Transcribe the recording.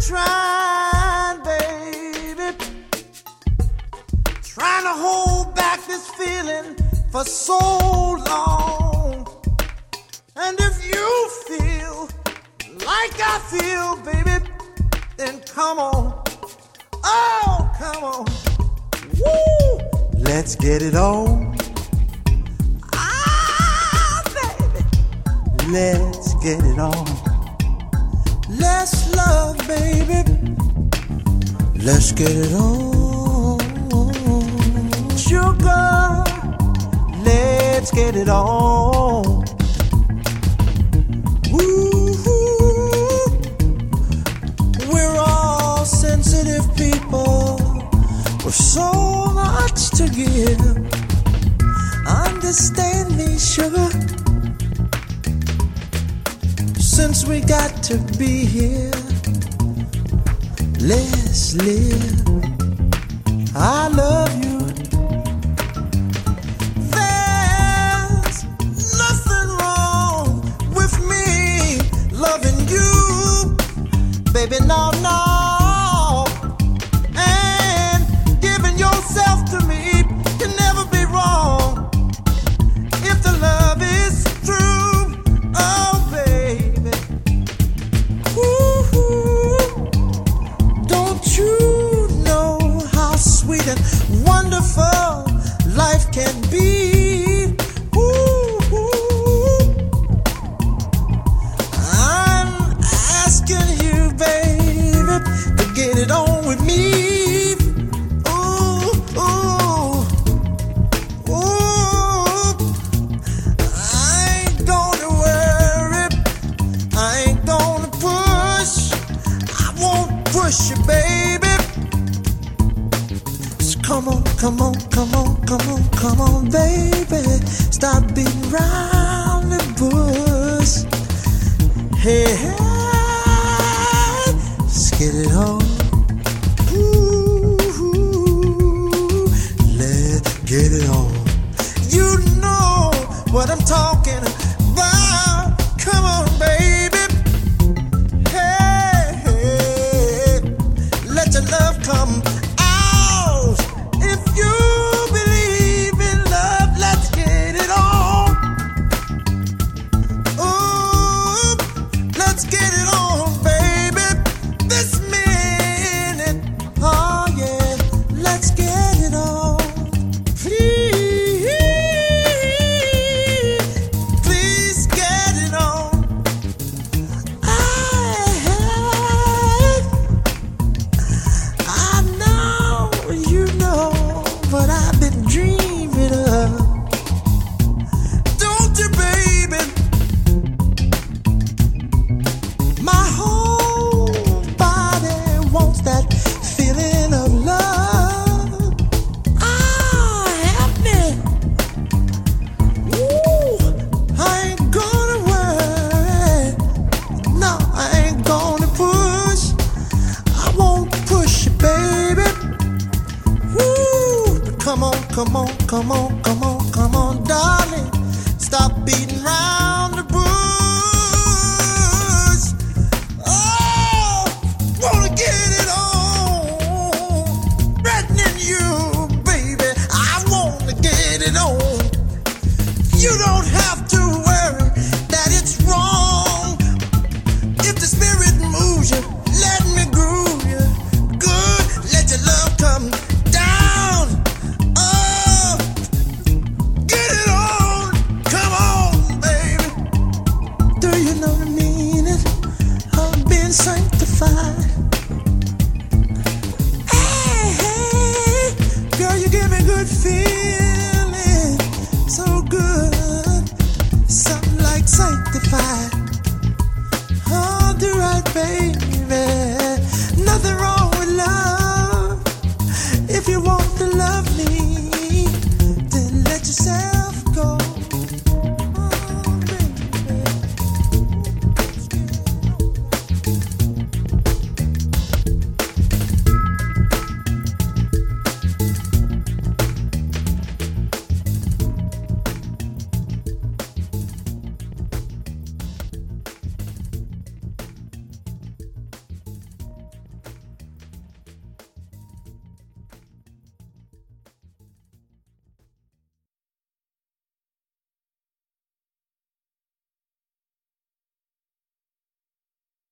trying, baby, trying to hold back this feeling for so long. And if you feel like I feel, baby, then come on. Oh, come on. Woo! Let's get it on. Ah, baby. Let's get it on. Let's love. Let's get it on. Sugar, let's get it on. Woo-hoo. We're all sensitive people with so much to give. Understand me, sugar. Since we got to be here, let's live. I love you. Come on, come on, come on, come on, baby. Stop beating round the bush. Hey, hey, let's get it on. Ooh, let's get it on. You know what I'm talking about. you know the meaning of being sanctified.